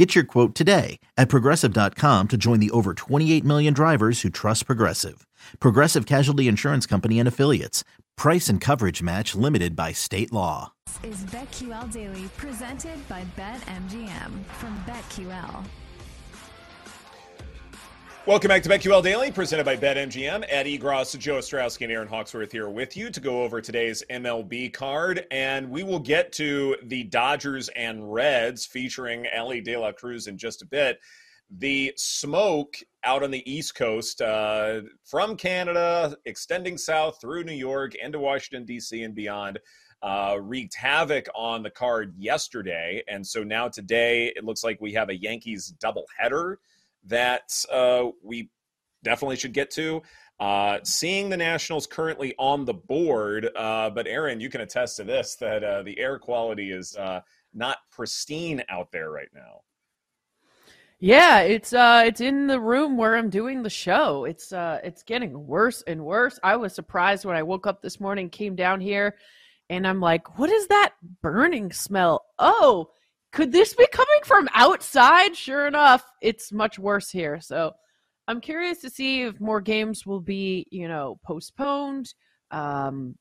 Get your quote today at progressive.com to join the over 28 million drivers who trust Progressive. Progressive Casualty Insurance Company and Affiliates. Price and coverage match limited by state law. This is BetQL Daily presented by BetMGM from BetQL. Welcome back to BetQL Daily, presented by BetMGM. Eddie Egros, Joe Ostrowski, and Aaron Hawksworth here with you to go over today's MLB card. And we will get to the Dodgers and Reds featuring Elly De La Cruz in just a bit. The smoke out on the East Coast uh, from Canada, extending south through New York into Washington, D.C., and beyond. Uh, wreaked havoc on the card yesterday. And so now today, it looks like we have a Yankees doubleheader that uh, we definitely should get to. Uh, seeing the Nationals currently on the board, uh, but Aaron, you can attest to this that uh, the air quality is uh, not pristine out there right now. Yeah, it's uh it's in the room where I'm doing the show. It's uh it's getting worse and worse. I was surprised when I woke up this morning, came down here, and I'm like, what is that burning smell? Oh, could this be coming from outside? Sure enough, it's much worse here. So I'm curious to see if more games will be, you know, postponed. Um,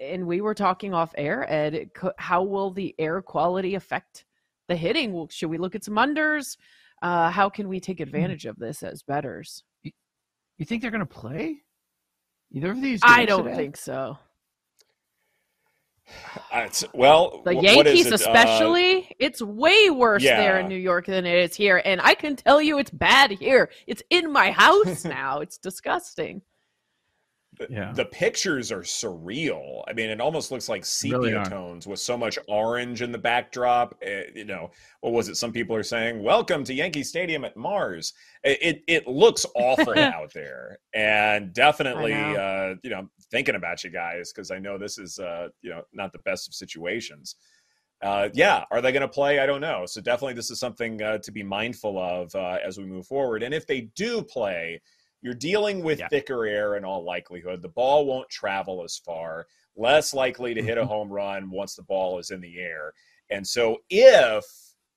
and we were talking off air, Ed. How will the air quality affect the hitting? Should we look at some unders? Uh, how can we take hmm. advantage of this as betters? You think they're going to play either of these? I don't today? think so. Uh, well, the Yankees, it? especially, uh, it's way worse yeah. there in New York than it is here. And I can tell you it's bad here. It's in my house now. it's disgusting. The, yeah. the pictures are surreal. I mean, it almost looks like sepia really tones with so much orange in the backdrop. It, eh, you know, what was it? Some people are saying, "Welcome to Yankee Stadium at Mars." It it, looks awful out there, and definitely, uh, you know, thinking about you guys because I know this is, uh, you know, not the best of situations. Uh, yeah, are they going to play? I don't know. So definitely, this is something uh, to be mindful of uh, as we move forward. And if they do play you're dealing with yeah. thicker air in all likelihood. The ball won't travel as far, less likely to hit a mm-hmm. home run once the ball is in the air. And so if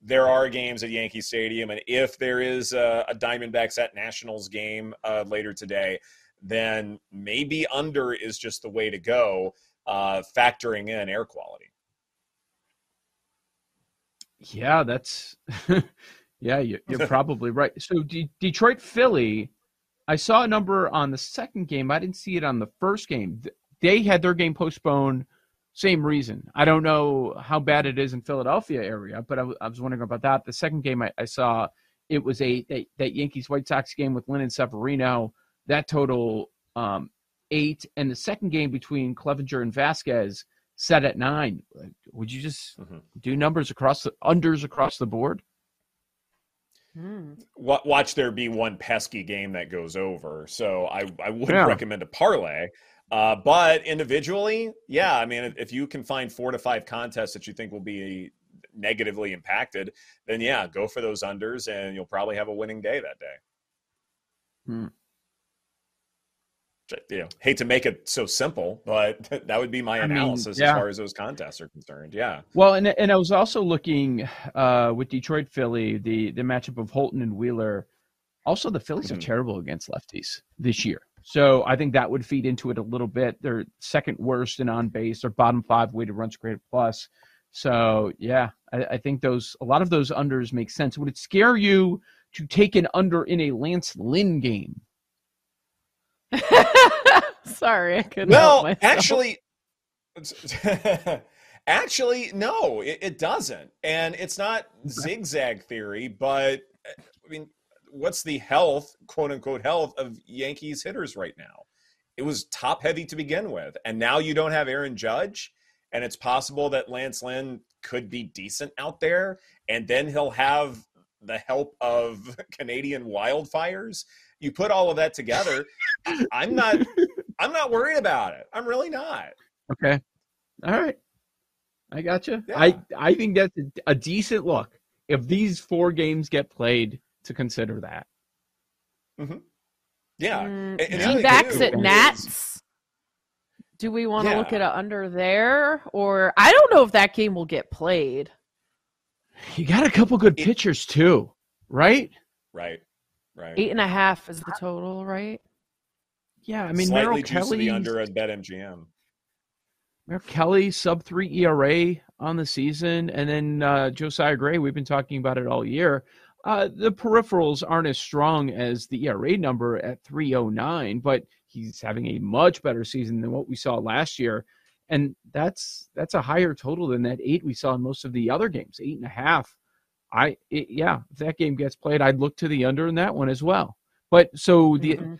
there are games at Yankee Stadium and if there is a, a Diamondbacks at Nationals game uh, later today, then maybe under is just the way to go, uh, factoring in air quality. Yeah, that's yeah, you, are probably right. So D- Detroit Philly I saw a number on the second game. I didn't see it on the first game. They had their game postponed. Same reason. I don't know how bad it is in Philadelphia area, but I, w- I was wondering about that. The second game I, I saw, it was a that, that, Yankees White Sox game with Lynn and Severino. That total um, eight, and the second game between Clevinger and Vasquez set at nine. Would you just mm-hmm. do numbers across the unders across the board? Hmm. Watch there be one pesky game that goes over. So I, I wouldn't yeah. recommend a parlay. Uh, but individually, yeah, I mean, if you can find four to five contests that you think will be negatively impacted, then yeah, go for those unders and you'll probably have a winning day that day. Hmm you know, hate to make it so simple, but that would be my analysis I mean, yeah. as far as those contests are concerned. Yeah. Well, and and I was also looking uh, with Detroit Philly, the the matchup of Holton and Wheeler. Also, the Phillies mm-hmm. are terrible against lefties this year. So I think that would feed into it a little bit. They're second worst in on base. They're bottom five weighted runs created plus. So yeah, I, I think those a lot of those unders make sense. Would it scare you to take an under in a Lance Lynn game? Sorry, I couldn't. Well, actually, actually, no, it, it, doesn't, and it's not zigzag theory. But I mean, what's the health, quote unquote, health of Yankees hitters right now? It was top heavy to begin with, and now you don't have Aaron Judge, and it's possible that Lance Lynn could be decent out there, and then he'll have the help of Canadian wildfires you put all of that together. I'm not I'm not worried about it. I'm really not. Okay. All right. I got you. Yeah. I I think that's a, a, decent look if these four games get played to consider that. Mm-hmm. Yeah. Mm, and, backs at Nats. Do we want to yeah. look at it under there, or I don't know if that game will get played. You got a couple good it, pitchers too, right? Right. Right. Eight and a half is the total, right? Yeah, I mean, slightly Merrill Kelly under at BetMGM. Merrill Kelly sub three ERA on the season, and then uh, Josiah Gray. We've been talking about it all year. Uh, the peripherals aren't as strong as the ERA number at 309, but he's having a much better season than what we saw last year. And that's that's a higher total than that eight we saw in most of the other games, eight and a half. I it, yeah, if that game gets played, I'd look to the under in that one as well. But so the mm-hmm.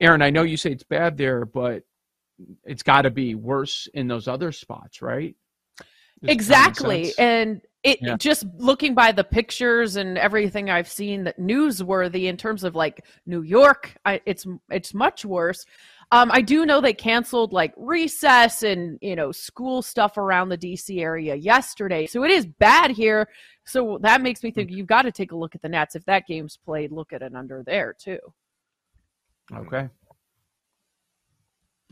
Aaron, I know you say it's bad there, but it's got to be worse in those other spots, right? exactly, and it yeah. just looking by the pictures and everything I've seen that newsworthy in terms of like New York, I, it's it's much worse. Um, I do know they canceled like recess and you know school stuff around the DC area yesterday, so it is bad here. So that makes me think you've got to take a look at the Nats. If that game's played, look at it under there too. Okay.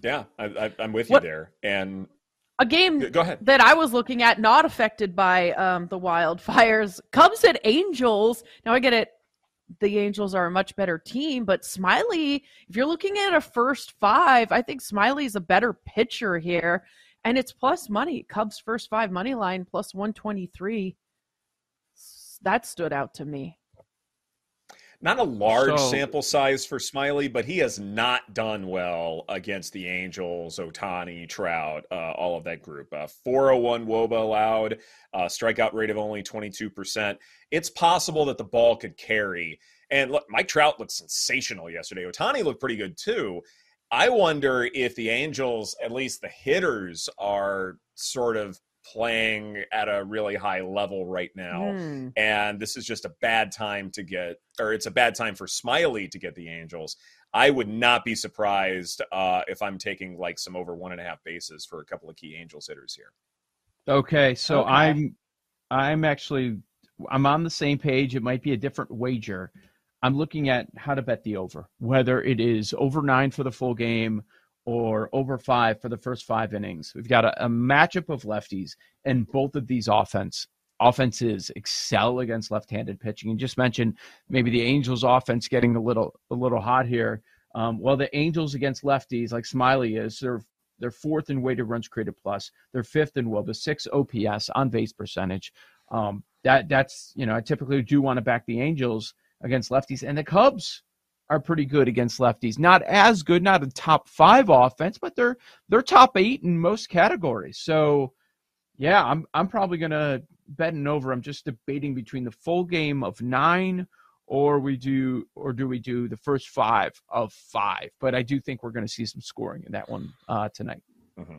Yeah, I, am with you what, there. And a game go ahead. that I was looking at, not affected by um, the wildfires, Cubs at Angels. Now I get it the Angels are a much better team, but Smyly, if you're looking at a first five, I think Smyly's a better pitcher here. And it's plus money. Cubs first five money line plus 123. That stood out to me. Not a large so, sample size for Smyly, but he has not done well against the Angels, Ohtani, Trout, uh, all of that group. Uh, 401 wOBA allowed, uh, strikeout rate of only 22%. It's possible that the ball could carry. And look, Mike Trout looked sensational yesterday. Ohtani looked pretty good too. I wonder if the Angels, at least the hitters, are sort of playing at a really high level right now. Mm. And this is just a bad time to get, or it's a bad time for Smyly to get the Angels. I would not be surprised uh, if I'm taking like some over one and a half bases for a couple of key Angels hitters here. Okay, so okay. I'm I'm actually I'm on the same page. It might be a different wager. I'm looking at how to bet the over, whether it is over nine for the full game or over five for the first five innings. We've got a, a matchup of lefties, and both of these offense offenses excel against left-handed pitching. And just mentioned maybe the Angels' offense getting a little a little hot here. Um, well, the Angels against lefties, like Smyly is, they're they're fourth in weighted runs created plus. They're fifth in well, the six OPS on base percentage. Um, that that's you know I typically do want to back the Angels against lefties, and the Cubs are pretty good against lefties. Not as good, not a top five offense, but they're they're top eight in most categories. So yeah, I'm I'm probably gonna bet an over. I'm just debating between the full game of nine or we do or do we do the first five of five. But I do think we're gonna see some scoring in that one uh, tonight. Mm-hmm.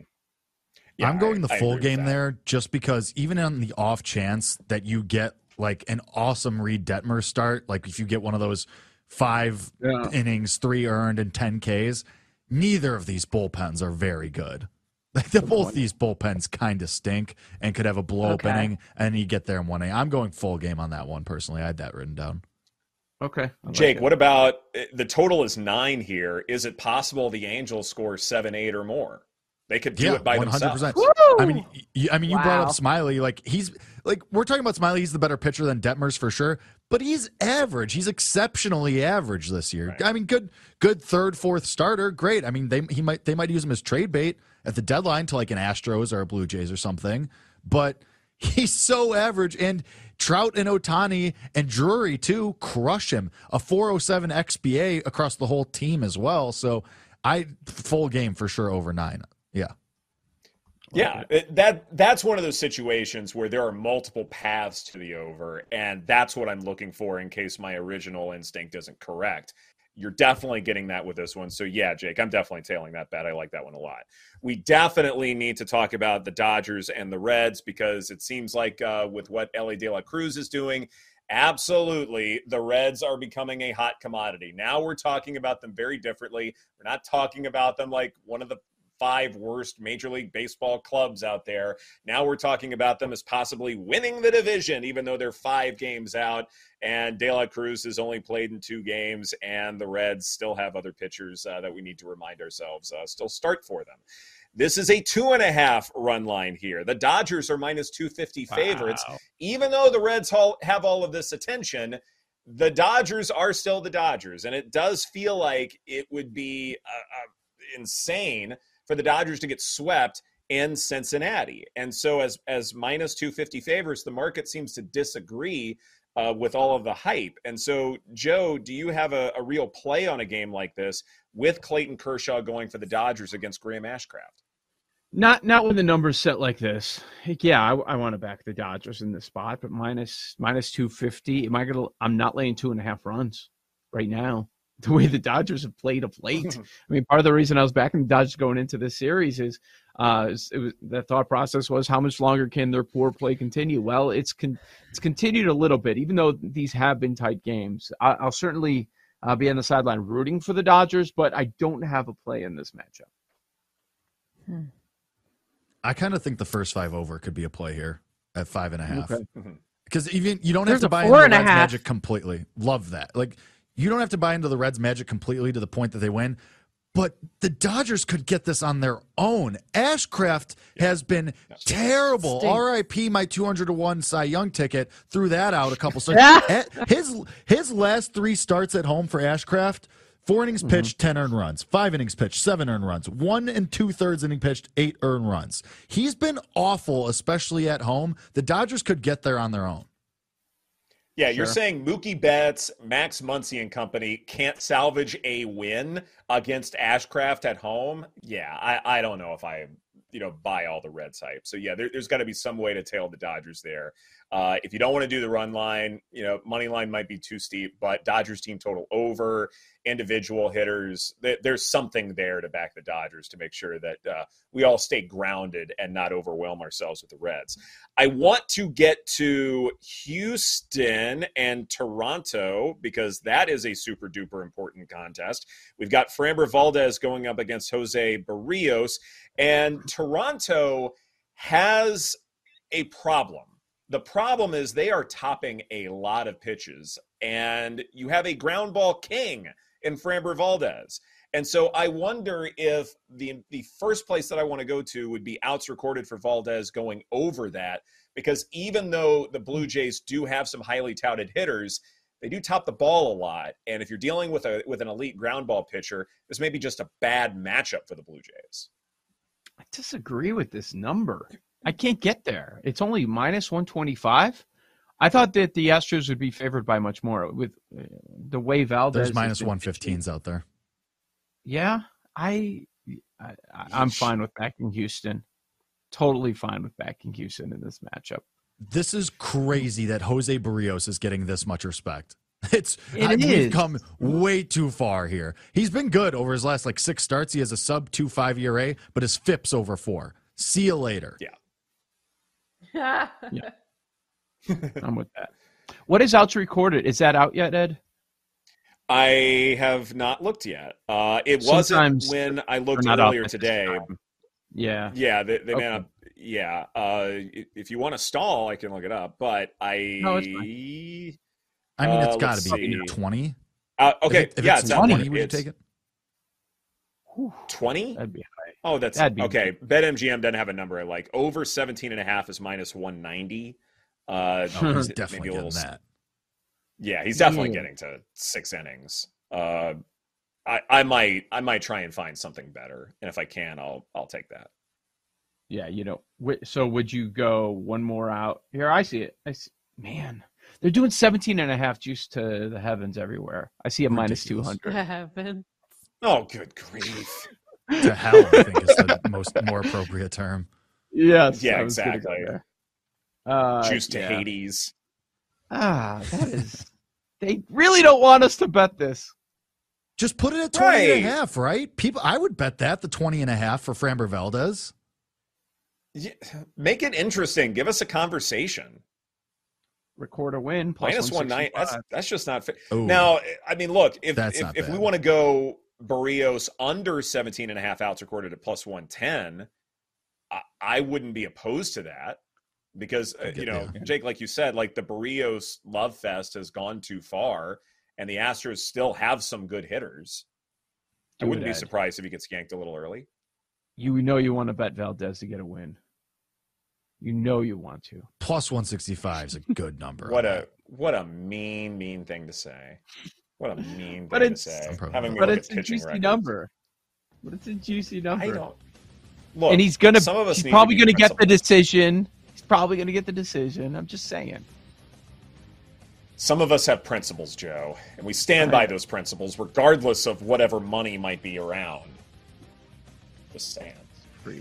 Yeah, I'm going the I, full I game there just because even on the off chance that you get like an awesome Reid Detmer start, like if you get one of those five yeah. innings, three earned, and 10 Ks. Neither of these bullpens are very good. Like the, both these bullpens kind of stink and could have a blow okay. opening, and you get there in one A. I'm going full game on that one personally. I had that written down. Okay, Jake. What about eh, the total is nine here? Is it possible the Angels score seven, eight, or more? They could do yeah, it by 100%. themselves. I mean, you, I mean, you wow. brought up Smyly. Like he's like we're talking about Smyly. He's the better pitcher than Detmers for sure but he's average. He's exceptionally average this year. Right. I mean, good, good third, fourth starter. Great. I mean, they he might they might use him as trade bait at the deadline to like an Astros or a Blue Jays or something. But he's so average, and Trout and Ohtani and Drury too crush him. A 407 xBA across the whole team as well. So I full game for sure over nine. Yeah. Yeah, that that's one of those situations where there are multiple paths to the over, and that's what I'm looking for in case my original instinct isn't correct. You're definitely getting that with this one. So yeah, Jake, I'm definitely tailing that bet. I like that one a lot. We definitely need to talk about the Dodgers and the Reds because it seems like uh, with what Elly De La Cruz is doing absolutely the Reds are becoming a hot commodity. Now we're talking about them very differently. We're not talking about them like one of the five worst Major League Baseball clubs out there. Now we're talking about them as possibly winning the division, even though they're five games out. And De La Cruz has only played in two games, and the Reds still have other pitchers uh, that we need to remind ourselves uh, still start for them. This is a two and a half run line here. The Dodgers are minus 250 favorites. Wow. Even though the Reds have all of this attention, the Dodgers are still the Dodgers. And it does feel like it would be uh, uh, insane for the Dodgers to get swept in Cincinnati. And so, as, as minus 250 favorites, the market seems to disagree uh, with all of the hype. And so, Joe, do you have a, a, real play on a game like this with Clayton Kershaw going for the Dodgers against Graham Ashcraft? Not not when the numbers set like this. Yeah, I, I want to back the Dodgers in this spot, but minus minus two fifty. Am I gonna? I'm not laying two and a half runs right now. The way the Dodgers have played of late. I mean, part of the reason I was backing the Dodgers going into this series is uh, it was the thought process was how much longer can their poor play continue? Well, it's con- it's continued a little bit, even though these have been tight games. I, will certainly uh, be on the sideline rooting for the Dodgers, but I don't have a play in this matchup. Hmm. I kind of think the first five over could be a play here at five and a half. Because okay. even you don't There's have to buy into the Reds magic completely. Love that. Like you don't have to buy into the Reds magic completely to the point that they win. But the Dodgers could get this on their own. Ashcraft yeah. has been yeah. terrible. R.I.P. My 200 to one Cy Young ticket. Threw that out a couple. starts. his his last three starts at home for Ashcraft Four innings mm-hmm. pitched, 10 earned runs. Five innings pitched, seven earned runs. One and two thirds inning pitched, eight earned runs. He's been awful, especially at home. The Dodgers could get there on their own. Yeah, sure. you're saying Mookie Betts, Max Muncy and company can't salvage a win against Ashcraft at home? Yeah, I, I don't know if I you know buy all the Reds hype. So yeah, there, has got to be some way to tail the Dodgers there. Uh, if you don't want to do the run line, you know money line might be too steep, but Dodgers team total over individual hitters. There's something there to back the Dodgers to make sure that uh, we all stay grounded and not overwhelm ourselves with the Reds. I want to get to Houston and Toronto because that is a super duper important contest. We've got Framber Valdez going up against Jose Berrios, and Toronto has a problem. The problem is they are topping a lot of pitches, and you have a ground ball king in Framber Valdez. And so I wonder if the the first place that I want to go to would be outs recorded for Valdez going over that because even though the Blue Jays do have some highly touted hitters, they do top the ball a lot. And if you're dealing with a with an elite ground ball pitcher, this may be just a bad matchup for the Blue Jays. I disagree with this number. I can't get there. It's only minus 125. I thought that the Astros would be favored by much more with uh, the way Valdez. There's minus one fifteens out there. Yeah, I, I I'm fine with backing Houston. Totally fine with backing Houston in this matchup. This is crazy that Jose Berrios is getting this much respect. It's it I, we've come way too far here. He's been good over his last like six starts. He has a sub two five ERA, but his FIP's over four. See you later. Yeah. Yeah. I'm with that. What is outs recorded? Is that out yet, Ed? I have not looked yet. Uh, it Sometimes wasn't when I looked earlier today. Yeah. Yeah. They, they okay. not, yeah. Uh, if you want to stall, I can look it up. But I. No, it's fine. I mean, it's uh, got to be 20. Uh, okay. If, if yeah, it's, it's 20, 20 would you take it? 20? That'd be high. Oh, that's that okay. BetMGM doesn't have a number. Like over 17 and a half is minus 190. Uh, oh, he's definitely getting little, that. Yeah, he's definitely yeah. getting to six innings. Uh, I, I might I might try and find something better, and if I can, I'll I'll take that. Yeah, you know. So would you go one more out? Here, I see it. I see, man, they're doing 17 and a half juice to the heavens everywhere. I see a minus 200. Heaven. Oh, good grief. To hell, I think is the most more appropriate term. Yes. Yeah, exactly. Uh, Juice to yeah. Hades. Ah, that is. they really don't want us to bet this. Just put it at 20 right. and a half, right? People, I would bet that the 20 and a half for Framber Valdez. Yeah, make it interesting. Give us a conversation. record a win minus one nine. That's that's just not fair. Now, I mean, look, if if, if we want to go Berrios under 17 and a half outs recorded at plus 110, I, I wouldn't be opposed to that because uh, you know, Jake, like you said, like the Berrios love fest has gone too far, and the Astros still have some good hitters. Do I wouldn't be surprised if he gets yanked a little early. You know you want to bet Valdez to get a win. You know you want to. Plus 165 is a good number. what a what a mean mean thing to say. What a mean but thing to say. Having but it's a juicy records. number. But it's a juicy number. I don't. Look, and he's gonna. Some of us he's probably gonna get the decision. He's probably gonna get the decision. I'm just saying. Some of us have principles, Joe, and we stand right. by those principles regardless of whatever money might be around. Just saying.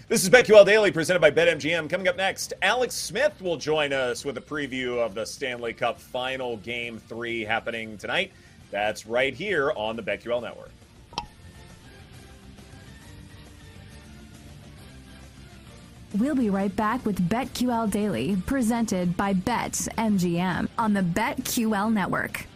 This is BetQL Daily presented by BetMGM. Coming up next, Alex Smith will join us with a preview of the Stanley Cup final game three happening tonight. That's right here on the BetQL Network. We'll be right back with BetQL Daily, presented by BetMGM on the BetQL Network.